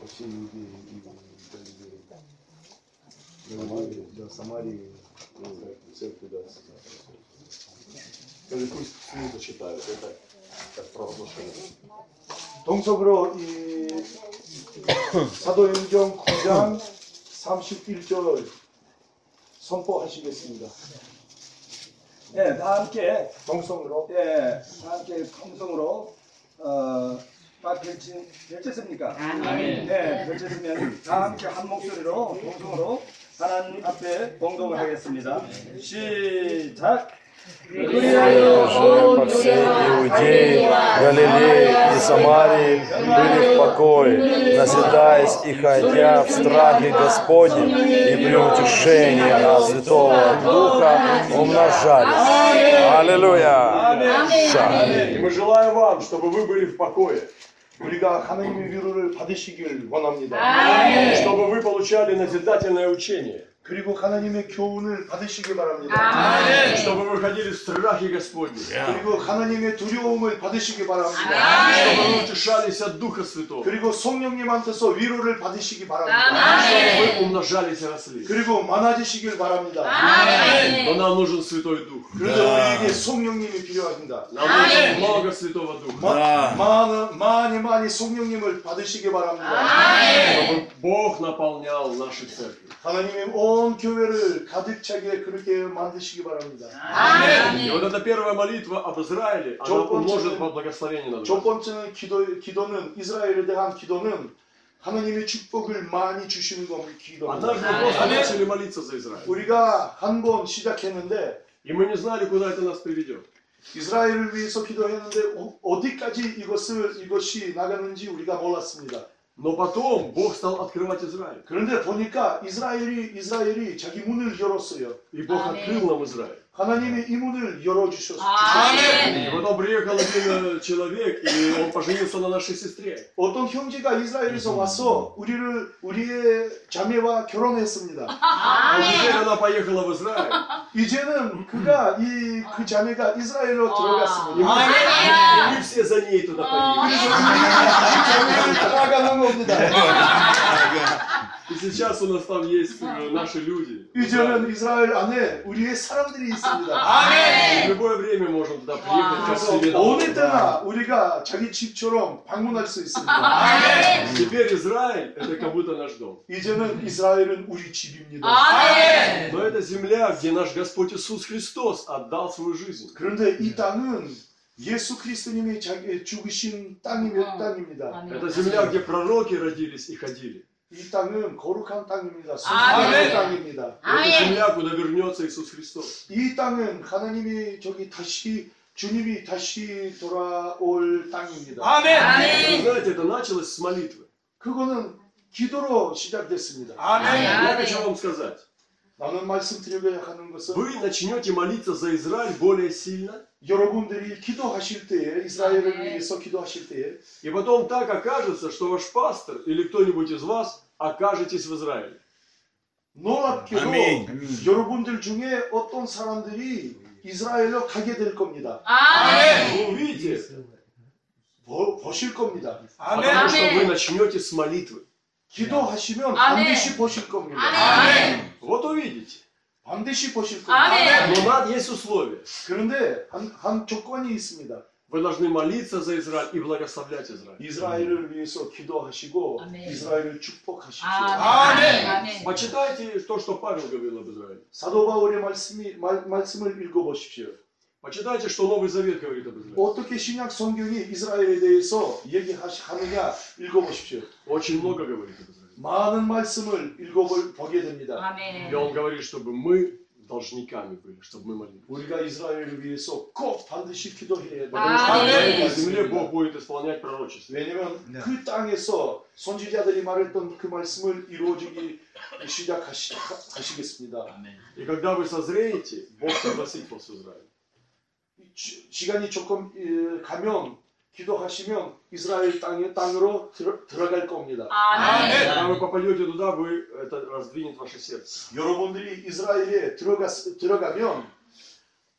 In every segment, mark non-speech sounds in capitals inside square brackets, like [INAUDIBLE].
혹시 여기 이거 저기 да, Самарии церковь да. Скажи, пусть книгу читают, это как провозглашение. 동석으로 이 사도행전 9장 31절 선포하시겠습니다. 예, 다 함께 동성으로 예, 다 함께 통성으로 어, 다 펼치, 펼쳤습니까? 아멘. 네, 펼쳤으면 다 함께 한 목소리로 동성으로 하나님 앞에 봉동을 하겠습니다. 시작. Прежде по всей Иудее, Галилее и Самарии были в покое, назидаясь и ходя в страхе Господнем и при утешении от Святого Духа умножались. Аллилуйя! И мы желаем вам, чтобы вы были в покое, 우리가 하나님의 위로를 받으시길 원합니다. чтобы вы получали назидательное учение, 그리고 하나님의 교훈을 받으시길 바랍니다. чтобы вы ходили в страхе Господнем, 그리고 하나님의 두려움을 받으시기 바랍니다. чтобы вы утешались от Духа Святого, 그리고 성령님한테서 위로를 받으시기 바랍니다. чтобы вы умножались и росли. 그리고 많아지시길 바랍니다. Но нам нужен Святой Дух. 그런데 우리에게 성령님이 필요합니다. Нам нужно много Святого Духа, 마, 많은, 많이 많이 성령님을 받으시기 바랍니다. чтобы Бог наполнял наши церкви. 하나님의 온 교회를 가득 차게 그렇게 만드시기 바랍니다. И вот эта первая молитва об Израиле, она Джон Конча- умножит во благословение на 첫 нас. 번째는 기도, 기도는 이스라엘에 대한 기도는 하나님의 축복을 많이 주시는 겁니다. Однажды 기도입니다. мы просто начали молиться за Израиль. 우리가 한 번 시작했는데 И мы не знали, куда это нас приведет. 이스라엘을 위해서 기도했는데 어- 어디까지 이것을 이것이 나가는지 우리가 몰랐습니다. Но потом Бог стал открывать Израиль. 그런데 보니까 이스라엘이 이스라엘이 자기 문을 열었어요. И Бог Аминь. открыл нам Израиль. 하나님의 이 문을 열어주셨어요. И потом приехал один э, человек, и он поженился на нашей сестре. 어떤 형제가 이스라엘에서 와서 우리를 우리의 자매와 결혼했습니다. А теперь она поехала в Израиль. 이제는 그가 이 그 자매가 이스라엘로 И 들어갔습니다. мы, и мы все за ней туда поехали. 자매를 따라가는 겁니다. И сейчас у нас там есть э, наши люди. 이제는 이스라엘 안에 우리의 사람들이 있습니다. И в любое время можем туда приехать, как 그래서 себе 어느 домой. 때나 우리가 자기 집처럼 방문할 수 있습니다. Теперь Израиль это как будто наш дом. 이제는 이스라엘은 우리 집입니다. Но это земля, где наш Господь Иисус Христос отдал свою жизнь. 그런데 이 땅은 예수 그리스도님이 자기 죽으신 땅이 땅입니다. Это земля, где пророки родились и ходили. 이 땅은 거룩한 땅입니다. 아멘. 순수한 땅입니다. Это земля, куда вернется Иисус Христос. 이 땅은 하나님이 저기 다시 주님이 다시 돌아올 땅입니다. Вы знаете, это началось с молитвы. 그거는 기도로 시작됐습니다. Я хочу вам сказать, вы начнете молиться за Израиль более сильно, 여러분들이 기도하실 때에 이스라엘을 위해서 기도하실 때에 и потом так окажется, что ваш пастор или кто-нибудь из вас окажетесь в Израиле. 놀랍게도 아멘. 여러분들 중에 어떤 사람들이 이스라엘로 가게 될 겁니다. Вы увидите, 보, 보실 겁니다. потому что вы начнете с молитвы. 기도하시면 아멘. 반드시 보실 겁니다. Вот увидите. 반드시 보실 겁니다. 아멘. Но над есть условия. 그런데 한, 한 조건이 있습니다. Вы должны молиться за Израиль и благословлять Израиль. 이스라엘을 위해서 기도하시고 아멘. 이스라엘을 축복하십시오. 아멘. 아멘. Почитайте то, что Павел говорил об Израиле. 사도 바울의 말씀이 말, 말씀을 읽어보십시오. Почитайте, что Новый Завет говорит об Израиле. 어떻게 신약 성경이 이스라엘에 대해서 얘기하느냐 읽어보십시오. Очень много говорит об Израиле. 많은 말씀을 읽어보게 됩니다. И 아멘. он говорит, чтобы мы должниками были, чтобы мы молились. 우리가 이스라엘을 위해서 꼭 반드시 기도해야 Потому что 아멘. на этой земле Бог будет исполнять пророчество. 왜냐면 그 땅에서 선지자들이 말했던 그 말씀을 이루어지기 시작하시겠습니다. И когда вы созреете, Бог пригласит вас в Израиль. 시- 시간이 조금 예, 가면 기도하시면 이스라엘 땅의 땅으로 들어, 들어갈 겁니다. 아멘. Когда вы попадете туда, вы, это раздвинет ваше сердце. 여러분들이 이스라엘에 들어가, 들어가면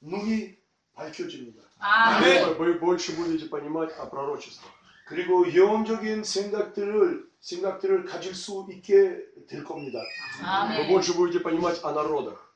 눈이 밝혀집니다. 아멘. Вы, вы больше будете понимать о пророчествах. 그리고 영혼적인 생각들을 생각들을 가질 수 있게 될 겁니다. Вы 아멘. больше будете понимать о народах.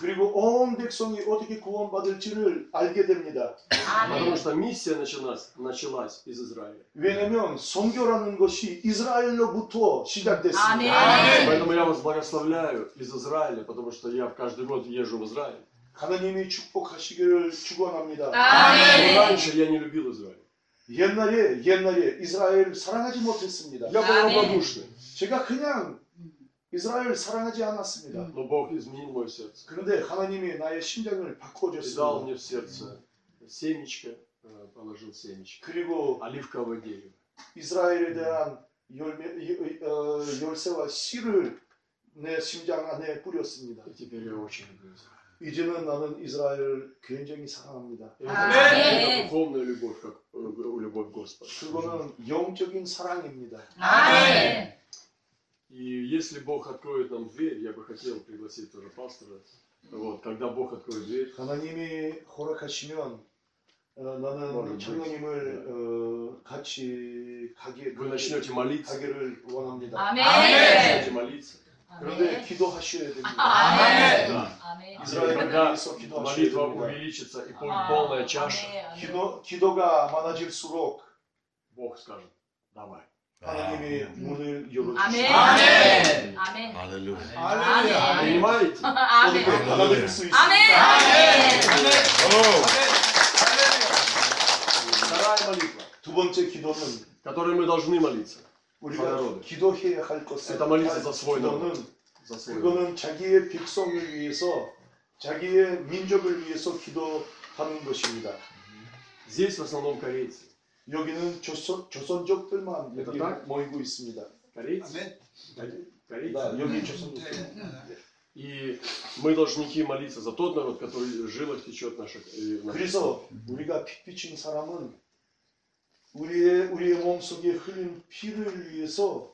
그리고 온 백성이 어떻게 구원받을지를 알게 됩니다. Потому 아멘. что миссия началась, началась из Израиля. 왜냐하면 선교라는 것이 이스라엘로부터 시작됐습니다. 아멘. Поэтому я вас благословляю из Израиля, потому что я каждый год езжу в Израиль. 하나님이 축복하시기를 축원합니다. Но 아멘. раньше я не любил Израиль. 옛날에 옛날에 이스라엘 사랑하지 못했습니다. Я был Аминь. равнодушный. 제가 그냥 이스라엘 사랑하지 않았습니다. Но Бог изменил мое сердце. 그런데 하나님이 나의 심장을 И дал 바꿔줬습니다. мне в сердце семечко, э, положил семечко, 그리고 оливковое дерево. 이스라엘에 대한 열매, 어, 열쇠와 씨를 내 심장 안에 뿌렸습니다. И теперь я очень люблю Израиль. 이제는 나는 이스라엘을 굉장히 사랑합니다. И это Аминь. это духовная любовь, как э, любовь Господа. 그거는 영적인 사랑입니다. 아멘. И если Бог откроет нам дверь, я бы хотел пригласить тоже пастора. Вот, когда Бог откроет дверь, 하나님이 허락하시면 어, 나는 뭐를 장로님을 어, 같이 가게 вы начнете молиться, 가기를 원합니다. 아멘. начнете молиться. 그런데 아멘. 기도하셔야 됩니다. 아멘. Да. 아멘. 이스라엘을 Когда 위해서 기도하셔야 молитва 됩니다. увеличится и будет полная чаша, 아멘, 아멘. 기도 기도가 많아질수록 Бог скажет, давай. 하나님의 문을 열어주시오. 아멘. 아멘. 할렐루야. 아멘. 아멘. 아멘. 아멘 아멘. 아멘. 아멘. 두 번째 기도는 우리가 기도해야 할 것은 это 그거는 자기의 백성을 위해서 자기의 민족을 위해서 기도하는 것입니다. Здесь в основном корейцы. 여기는 조선, 조선족들만 Это 여기 так? 모이고 있습니다. Корейцы? Корейцы? 나 여기 조선족. И мы должники молиться за тот народ, который в жилах течет наша, э, наша 그래서 우리가 피 비친 사람은 우리의 우리의 몸속에 흘린 피를 위해서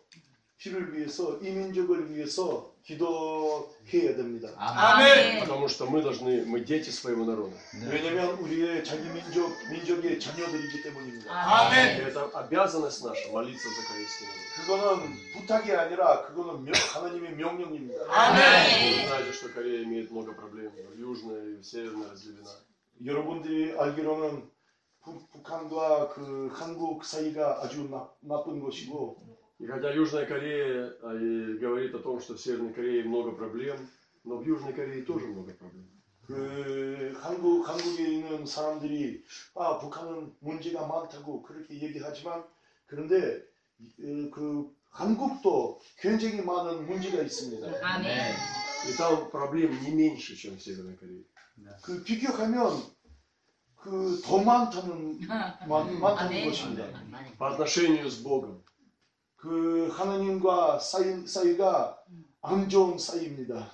피를 위해서 이 민족을 위해서 기도해야 됩니다. 아멘. Потому что мы должны, мы дети своего народа. 왜냐하면 우리의 자기 민족 민족의 자녀들이기 때문입니다. И это обязанность наша молиться за корейский народ. 그거는 부탁이 아니라 그거는 명- 하나님의 명령입니다. Вы знаете, что Корея имеет много проблем. Южная и северная разделена. 여러분들이 알기로는 부- 북한과 그 한국 사이가 아주 나, 나쁜 것이고 И хотя Южная Корея а, и говорит о том, что в Северной Корее много проблем, но в Южной Корее тоже много проблем. 그 한국 한국에 있는 사람들이 아 북한은 문제가 많다고 그렇게 얘기하지만 그런데 어, 그 한국도 굉장히 많은 문제가 있습니다. 아멘. И там проблем не меньше, чем в Северной Корее. 그 비교하면 그 더 많다는 [LAUGHS] 많, 많다는 아멘. 것입니다. По отношению с Богом. 그 하나님과 사이 사이가 안 좋은 사이입니다.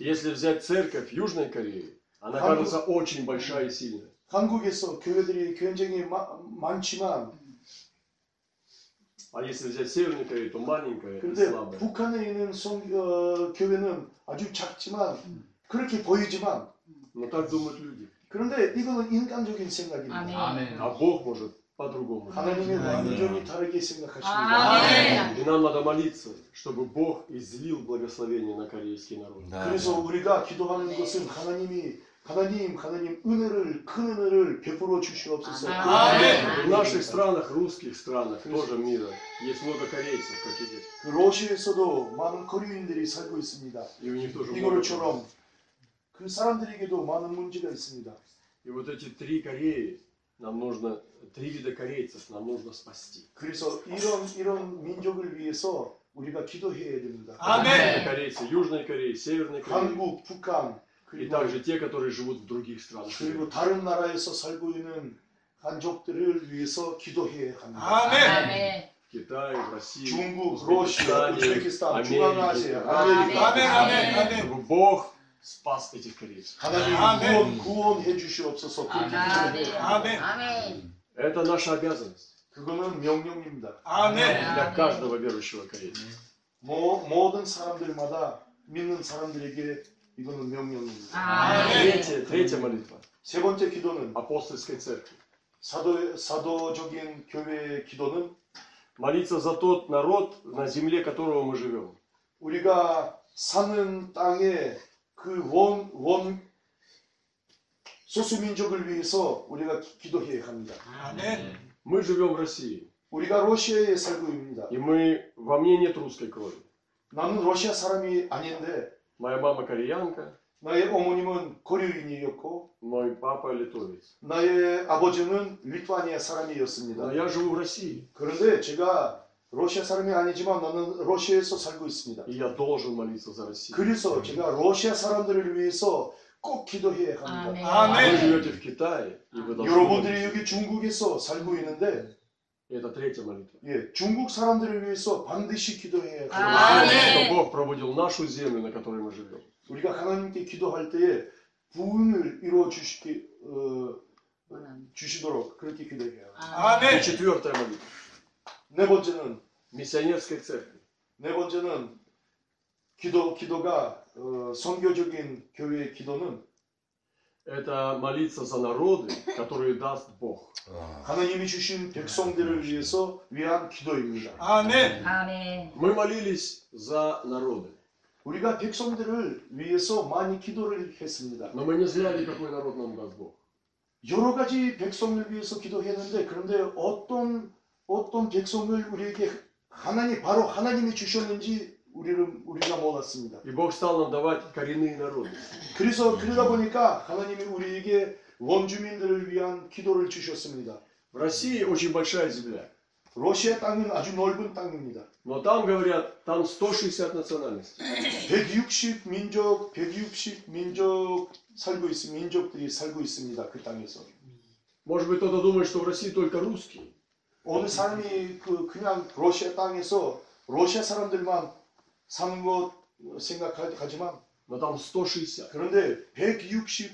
Если взять церковь Южной Кореи, она 한국- кажется очень большая и сильная. 한국에서 교회들이 굉장히 마- 많지만 А если взять Северную Корею, то маленькая и 그런데 слабая. 북한에 있는 성, 어, 교회는 아주 작지만 그렇게 보이지만 Но так думают люди. 그런데 이거는 인간적인 생각입니다. 아멘. А Бог может по-другому. 하나님이 완전히 다르게 아, 생각하십니다. 아멘. И нам надо молиться, чтобы Бог излил благословение на корейский народ. 그래서 우리가 기도하는 것은 하나님이 하나님 하나님 은혜를 큰 은혜를 베풀어 주시옵소서. 아멘. В наших странах, русских странах, тоже мира, есть много корейцев, как и здесь. 그 러시아에서도 많은 코리인들이 살고 있습니다. И у них тоже много 이거처럼 그 사람들에게도 많은 문제가 있습니다. И вот эти три Кореи, нам нужно, три вида корейцев нам нужно спасти. 그래서 이런 이런 민족을 위해서 우리가 기도해야 됩니다. Это корейцы Южной Кореи, Северной Кореи. 한국, 북한 И 그리고 также те, которые живут в других странах. мира. 그리고 다른 나라에서 살고 있는 한족들을 위해서 기도해야 합니다. 아멘. В Китае, в России, 중국, в 러시아, Узбекистане, 우즈베키스탄, Америке. 중앙아시아, 아멘. 아메리카 Чтобы Бог спас этих корейцев. 하나님 구원, 구원해 주시옵소서 그렇게 아멘. 기도해요. 아멘. Это наша обязанность 그거는 명령입니다. для каждого верующего корейца. 모, 모든 사람들마다 믿는 사람들에게 이거는 명령입니다. 아멘. Третья, третья молитва 세 번째 기도는 апостольской церкви. 사도 사도적인 교회의 기도는 молиться за тот народ, на земле которого мы живем. 우리가 사는 땅에 그 원 원 소수 민족을 위해서 우리가 기- 기도해야 합니다. Мы живем в России, 우리가 러시아에 살고 있습니다. и мы, во мне нет русской крови. 나는 러시아 사람이 아닌데 Моя мама кореянка, 나의 어머님은 고려인이었고 мой папа литовец. 나의 아버지는 리투아니아 Но 사람이었습니다. я живу в России, 그런데 제가 러시아 사람이 아니지만 나는 러시아에서 살고 있습니다. и я должен молиться за Россию. 그래서 제가 러시아 사람들을 위해서 꼭 기도해야 합니다. 아멘. Вы живете в Китае, и вы должны 여러분들이 молиться. 여기 중국에서 살고 있는데 Это третья молитва. 예, 중국 사람들을 위해서 반드시 기도해야 합니다. 아멘. Чтобы Бог пробудил нашу землю, на которой мы живем. 우리가 하나님께 기도할 때에 부흥을 이루어 주시기 어, 주시도록 그렇게 기도해야 합니다. И четвертая молитва. 네 번째는 Миссионерской церкви. 네 번째는 기도 기도가 어, 선교적인 교회의 기도는 Это молиться за народы, которые даст Бог. 하나님이 주신 백성들을 위해서 위한 기도입니다. 아멘. 아멘. Мы молились за народы, 우리가 백성들을 위해서 많이 기도를 했습니다. но мы не знали, какой народ нам даст Бог. 여러 가지 백성을 위해서 기도했는데 그런데 어떤 어떤 백성을 우리에게 하나님 바로 하나님이 주셨는지 우리는 우리가 몰랐습니다. И Бог стал нам давать коренные народы. 그래서 그러다 보니까 하나님이 우리에게 원주민들을 위한 기도를 주셨습니다. В России очень большая земля, 러시아 땅은 아주 넓은 땅입니다. но там говорят, там 160 национальностей. 160 민족, 160 민족 살고 있 민족들이 살고 있습니다. 그 땅에서. Может быть, кто-то думает, что в России только русские. 어느 사람이 그 그냥 러시아 땅에서 러시아 사람들만 사는 것 생각하지만 Но там 160. 그런데 160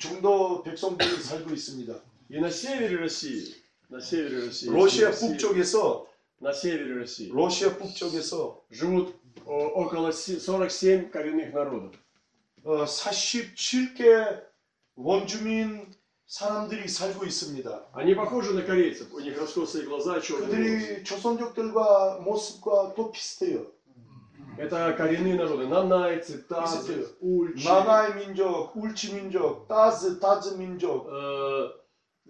정도 백성들이 살고 있습니다. И на севере России, на севере России, 러시아 России- 북쪽에서 на севере России 러시아 북쪽에서 живут о, около се- 47 коренных народов. 어, 47개 원주민 사람들이 살고 있습니다. Они похожи на корейцев, у них раскосые глаза, черные волосы. 그들이 조선족들과 모습과 또 비슷해요. Это коренные народы. Нанайцы, тазы, Писатели. ульчи, 나나의 민족, 울치 민족, 따즈 따즈 민족, э,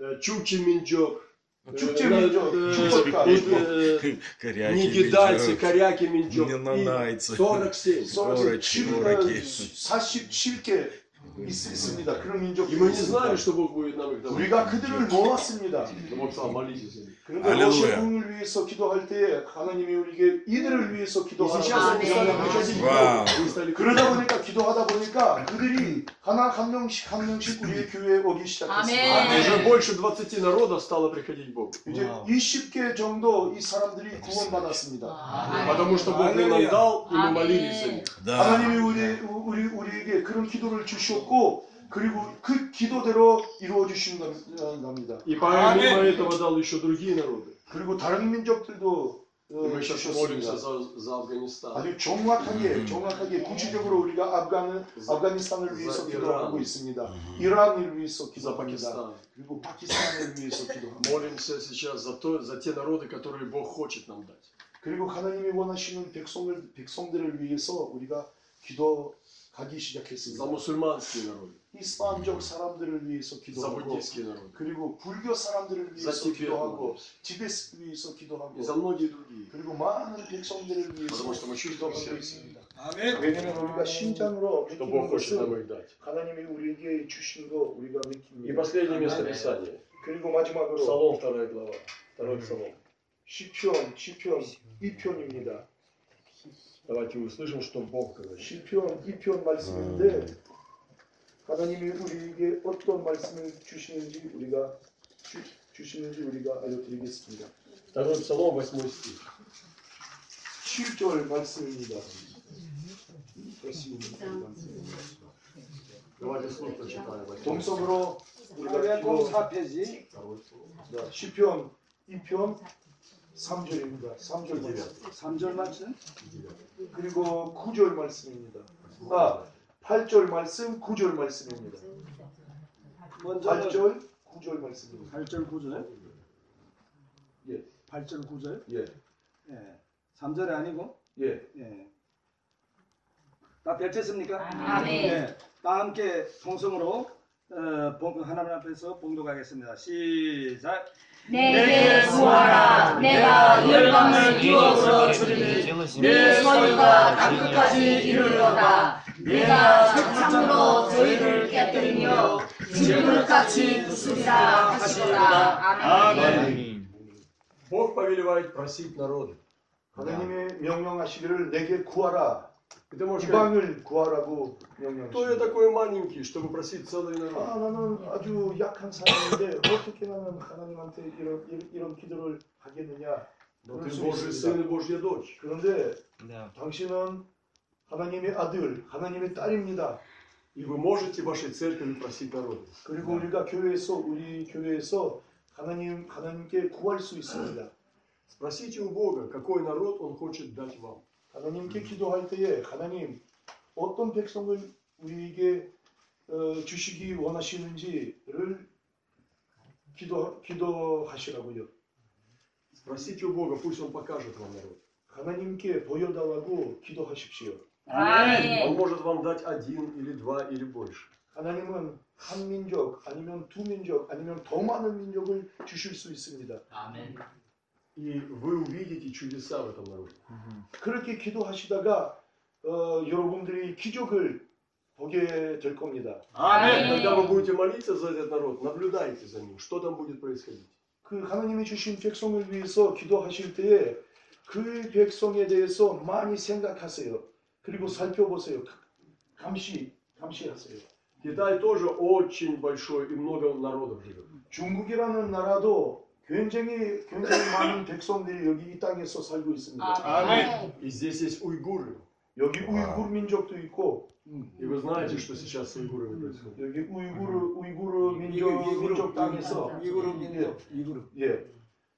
э, чукчи минджок, э, 축제 на- 민족, э, 축복가 э, 민족, э, Коряки, Нигидальцы, Бельджак. коряки минджок. Не И нанайцы. 47. Ороки, ороки. 47개 있습니다. 그런 민족들이 И мы не 있습니다. знали, что Бог будет нам их давать. 우리가 그들을 몰랐습니다. Но Бог сказал, молитесь за них. 그런데 할렐루야. 러시아 국을 위해서 기도할 때 하나님이 우리에게 이들을 위해서 И 기도하라고 сейчас они стали Аминь. приходить к Вау. Богу. Они стали 그러다 보니까 기도하다 보니까 그들이 하나 한 명씩 한 명씩 우리의 교회에 오기 시작했습니다. 아멘. Уже больше 20 народов стало приходить к Богу. 이제 20개 정도 이 사람들이 구원받았습니다. 아멘. Потому что Бог нам Аллилуйя. дал, и мы Аминь. молились за них. Да. 하나님이 우리, 우리, 우리에게 그런 기도를 주 셨고 그리고 그 기도대로 이루어 주신답니다. И помимо этого дал еще другие народы. 그리고 다른 민족들도 И 어, мы сейчас молимся 주셨습니다. за, за Афганистан. 아주 정확하게 정확하게 구체적으로 우리가 아프간 아프가니스탄을 위해서 자, 기도하고 이란. 있습니다. 이란을 위해서 За 기도합니다. Пакистан. 그리고 파키스탄을 위해서 기도합니다. Молимся сейчас за, то, за те народы, которые Бог хочет нам дать. 그리고 하나님이 원하시는 백성을 백성들을 위해서 우리가 기도 하기 За 시작했습니다. мусульманские народы, 이슬람적 사람들을 위해서 за 기도하고 буддийские народы, 그리고 불교 사람들을 за 위해서 Тибет 기도하고 молимся. 티베트 위해서 기도하고 и за многие другие. 그리고 많은 백성들을 위해서 Потому что мы чувствуем в 기도하고 сердце, 있습니다. 아멘. 왜냐하면 우리가 신장으로 что 느끼는 Бог хочет нам 것은 их дать. 하나님이 우리에게 주신 거 우리가 И 느낍니다. последнее место Писания. 그리고 마지막으로 Псалом 2 глава. Второй псалом. 시편 시편 2편입니다. Давайте услышим, что Бог говорит. 시편 2편 말씀인데 하나님이 우리에게 어떤 말씀을 주시는지 우리가 주, 주시는지 우리가 알려드리겠습니다. Второй псалом, 8 стих. 7절 말씀입니다. Давайте слух прочитаем. восьмой стих. 동성으로 우리가 사백공 기도 4페이지 Второй псалом. 자, 시편 2편 3절입니다. 3절 말씀. 3절 말씀. 그리고 9절 말씀입니다. 아, 8절 말씀, 9절 말씀입니다. 먼저는 8절, 9절 말씀입니다. 8절 9절. 예. 8절 9절. 예. 예. 3절이 아니고 예. 예. 다 펼쳤습니까? 아멘. 예. 다 함께 통성으로 어, 복- 하나님 앞에서 봉독하겠습니다. 시작. 내게 구하라 내가 열방을 유혹으로 줄이니 내 소유가 땅끝까지 이르리로다 내가 석창으로 저희를 깨뜨리며 질그릇같이 부수리라 하시도다 아멘 Бог повелевает просить народы. 하나님의 명령하시기를 내게 구하라. И ты можешь сказать, 이방을 구하라고 кто я 명령하십니다. такой маленький, чтобы просить целый народ? 아, 나는 아주 약한 사람인데 어떻게 나는 하나님한테 이런 이런, 이런 기도를 하겠느냐? Но 그럴 ты 수 Божий 있습니다. сын и Божья дочь. 그런데 당신은 하나님의 아들, 하나님의 딸입니다. И вы можете в вашей церкви просить народы. 그리고 우리가 교회에서 우리 교회에서 하나님 하나님께 구할 수 있습니다. Спросите у Бога, какой народ Он хочет дать вам. 하나님께 기도할 때에 하나님 어떤 백성을 우리에게 어, 주시기 원하시는지를 기도 기도하시라고요. Спросите у Бога, пусть Он покажет вам народ. 하나님께 보여달라고 기도하십시오. Он 아멘 может вам дать один или два или больше. 하나님은 한 민족 아니면 두 민족 아니면 더 많은 민족을 주실 수 있습니다. И вы увидите чудеса в этом народе. 그렇게 기도하시다가 어, 여러분들이 기적을 보게 될 겁니다. 아멘. Когда вы будете молиться за этот народ, наблюдайте за ним, что там будет происходить. 그 하나님이 주신 백성을 위해서 기도하실 때에 그 백성에 대해서 많이 생각하세요. 그리고 살펴보세요. 감시, 감시하세요. Китай тоже очень большой и много народов живет. 중국이라는 나라도 굉장히 굉장히 많은 [LAUGHS] 백성들이 여기 이 땅에서 살고 있습니다. 아멘 И здесь есть уйгуры. 여기 우이구르 민족도 있고 И вы знаете, что сейчас с уйгурами происходит. 여기 우이구르 우이구르 민족 민족 땅에서 이그룹 민족 이그룹. 예.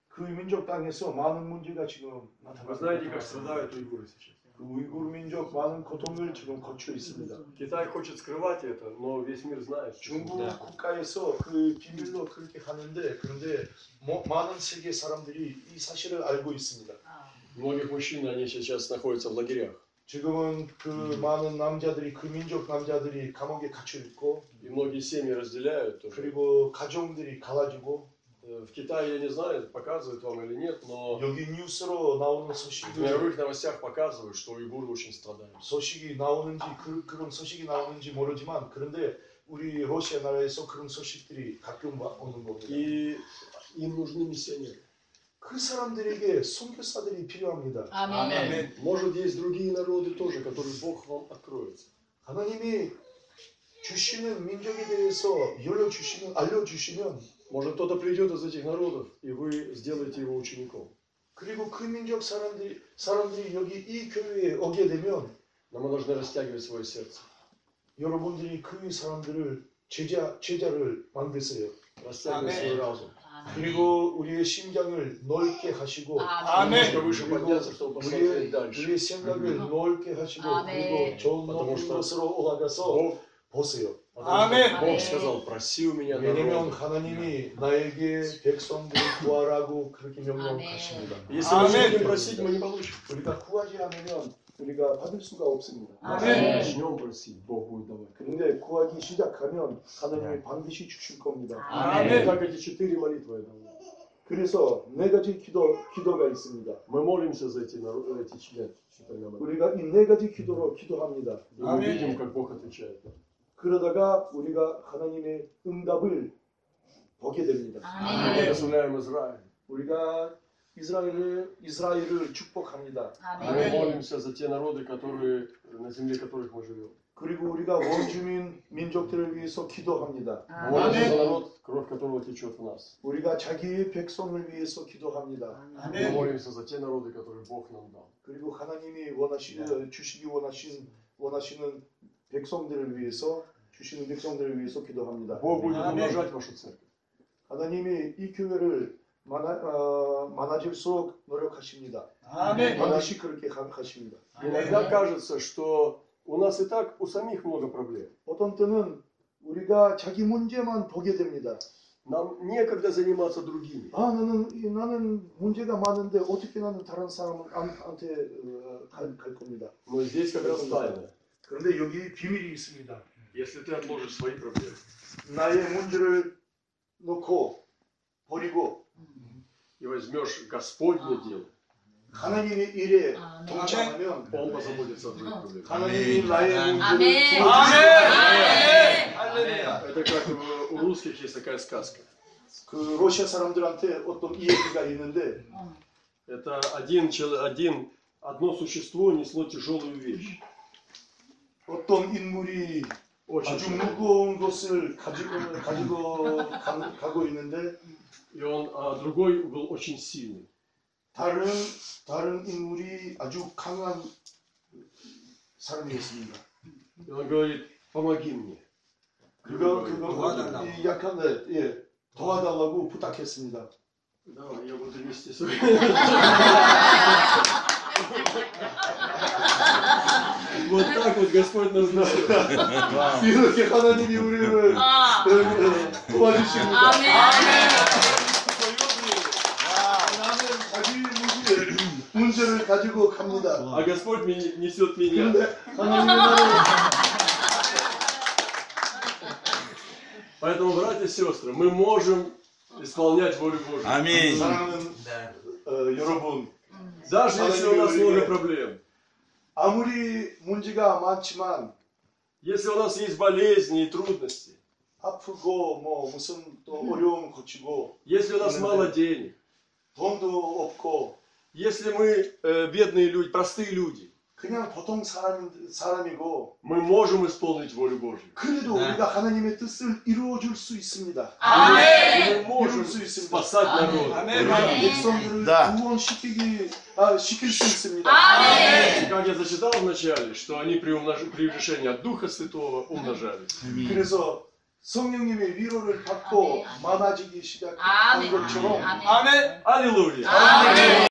그 민족 땅에서 많은 문제가 지금 Вы знаете, 나타나고 как страдают уйгуры сейчас. 그 우이구르 민족 많은 고통을 지금 거쳐 있습니다. Китай хочет скрывать это, но весь мир знает. что 중국 국가에서 그 비밀로 그렇게 하는데 그런데 뭐, 많은 세계 사람들이 이 사실을 알고 있습니다. Многих мужчин, они сейчас находятся в лагерях. 지금은 그 많은 남자들이 그 민족 남자들이 감옥에 갇혀 있고 И многие семьи разделяют тоже. 그리고 가정들이 갈라지고 Э, В Китае, я не знаю, показывают вам или нет, но 여기 뉴스로 나오는 в 소식이 мировых новостях показывают, что уйгуры очень страдают. 소식이 나오는지 그, 그런 소식이 나오는지 모르지만 그런데 우리 러시아 나라에서 그런 소식들이 가끔 와- 오는 겁니다. И им нужны миссионеры. 그 사람들에게 선교사들이 필요합니다. 아멘 Может, есть другие народы тоже, которые Бог вам откроет. 하나님이 주시는 민족에 대해서 열려주시면 알려주시면 Может, кто-то придет из этих народов, и вы сделаете его учеником. 그리고 그 민족 사람들이 사람들이 여기 이 교회에 오게 되면 Но мы должны растягивать свое сердце. 여러분들이 그 사람들을 제자 제자를 만드세요. Растягивать свой разум. 그리고 우리의 심장을 넓게 하시고 Немножко выше подняться, чтобы 우리의 посмотреть дальше. 우리의 생각을 넓게 하시고 아멘. 그리고 좋은 потому 높은 что 곳으로 올라가서 Бог, 보세요. потому что Аминь. Бог сказал, проси у меня 왜냐면 народ. 하나님이 나에게 백성들을 구하라고 그렇게 명령하십니다. Если мы не Аминь. будем просить, мы не получим. 우리가 구하지 않으면 우리가 받을 수가 없습니다. Но если мы 아멘. начнем просить, Бог будет давать. 그런데 구하기 시작하면 하나님이 반드시 주실 겁니다. Аминь. Так эти четыре молитвы я дал. 그래서 네 가지 기도 기도가 있습니다. Мы молимся за эти, народ- эти члены. четырьмя молитв. 우리가 이 네 가지 기도로 기도합니다. И мы Аминь. видим, как Бог отвечает. 그러다가 우리가 하나님의 응답을 보게 됩니다. 아, 네. 우리가 이스라엘을 이스라엘을 축복합니다. 아, 네. 아멘. 그리고 우리가 원주민 민족들을 위해서 기도합니다. 아멘. 네. 우리가 자기의 백성을 위해서 기도합니다. 아, 네. 아멘. 그리고 하나님이 원하시는 어, 주시기 원하신 원하시는 백성들을 위해서 주시는 백성들을 위해서 기도합니다. Бог будет Аминь. умножать вашу церковь. 하나님이 이 교회를 많아, 어, 많아질수록 노력하십니다. 아멘. 반드시 그렇게 하- 하십니다. Иногда кажется, что у нас и так у самих много проблем. 어떤 때는 우리가 자기 문제만 보게 됩니다. Нам некогда заниматься другими. 아 나는 이- 나는 문제가 많은데 어떻게 나는 다른 사람한테 어, 갈, 갈 겁니다. Но здесь как раз тайна. 그런데 여기 비밀이 있습니다. Если ты отложишь свои проблемы 나의 문제를 놓고 버리고 и возьмешь Господне дело, 하나님의 일에 아멘. 동참하면 Он позаботится о твоих проблемах. 하나님이 나의 문제를 아멘. 풀어주시고 할렐루야. Это как в- у русских есть такая сказка. 그 러시아 사람들한테 어떤 이야기가 있는데 Это один, чел- один, одно существо несло тяжелую вещь. 어떤 인물이 Очень 아주 тяжелую. 무거운 것을 가지고 가지고 가, 가고 있는데 И он, а другой был очень сильный. 다른 다른 인물이 아주 강한 사람이었습니다. И он говорит, помоги мне. 그거 Другой 그거 도와달라고. 이 약간 네, 예 도와달라고 부탁했습니다. Давай, я буду нести свой. Вот так вот Господь нас знает. 이렇게 하나님이 우리를 아. 어, 어, 도와주십니다. 아멘. 나는 자기 문제, 문제를 가지고 갑니다. А Господь ми- несет меня. 그런데 하나님은 나를 Поэтому, братья и сестры, мы можем исполнять волю Божью. Аминь. 사랑하는 어, 여러분 Даже если у нас много проблем. 아무리 문제가 많지만 Если у нас есть болезни и трудности. 아프고 뭐 무슨 또 어려움 거치고 Если у нас мало денег. 돈도 없고 Если мы э, бедные люди, простые люди. 그냥 보통 사람 사람이고 Мы можем исполнить волю Божью. 그래도 우리가 하나님의 뜻을 이루어 줄 수 있습니다. Мы 아멘. можем 이룰 수 있습니다. спасать народ. 아멘. 우리가 백성들을 Да. 구원시키기 아, 시킬 수 있습니다. 아멘. Как я зачитал вначале, что они при, умнож... при решении от Духа Святого умножались. 그래서 성령님의 위로를 받고 아멘. 많아지기 시작한 아멘. 것처럼 아멘. 아멘. Аллилуйя! 아멘.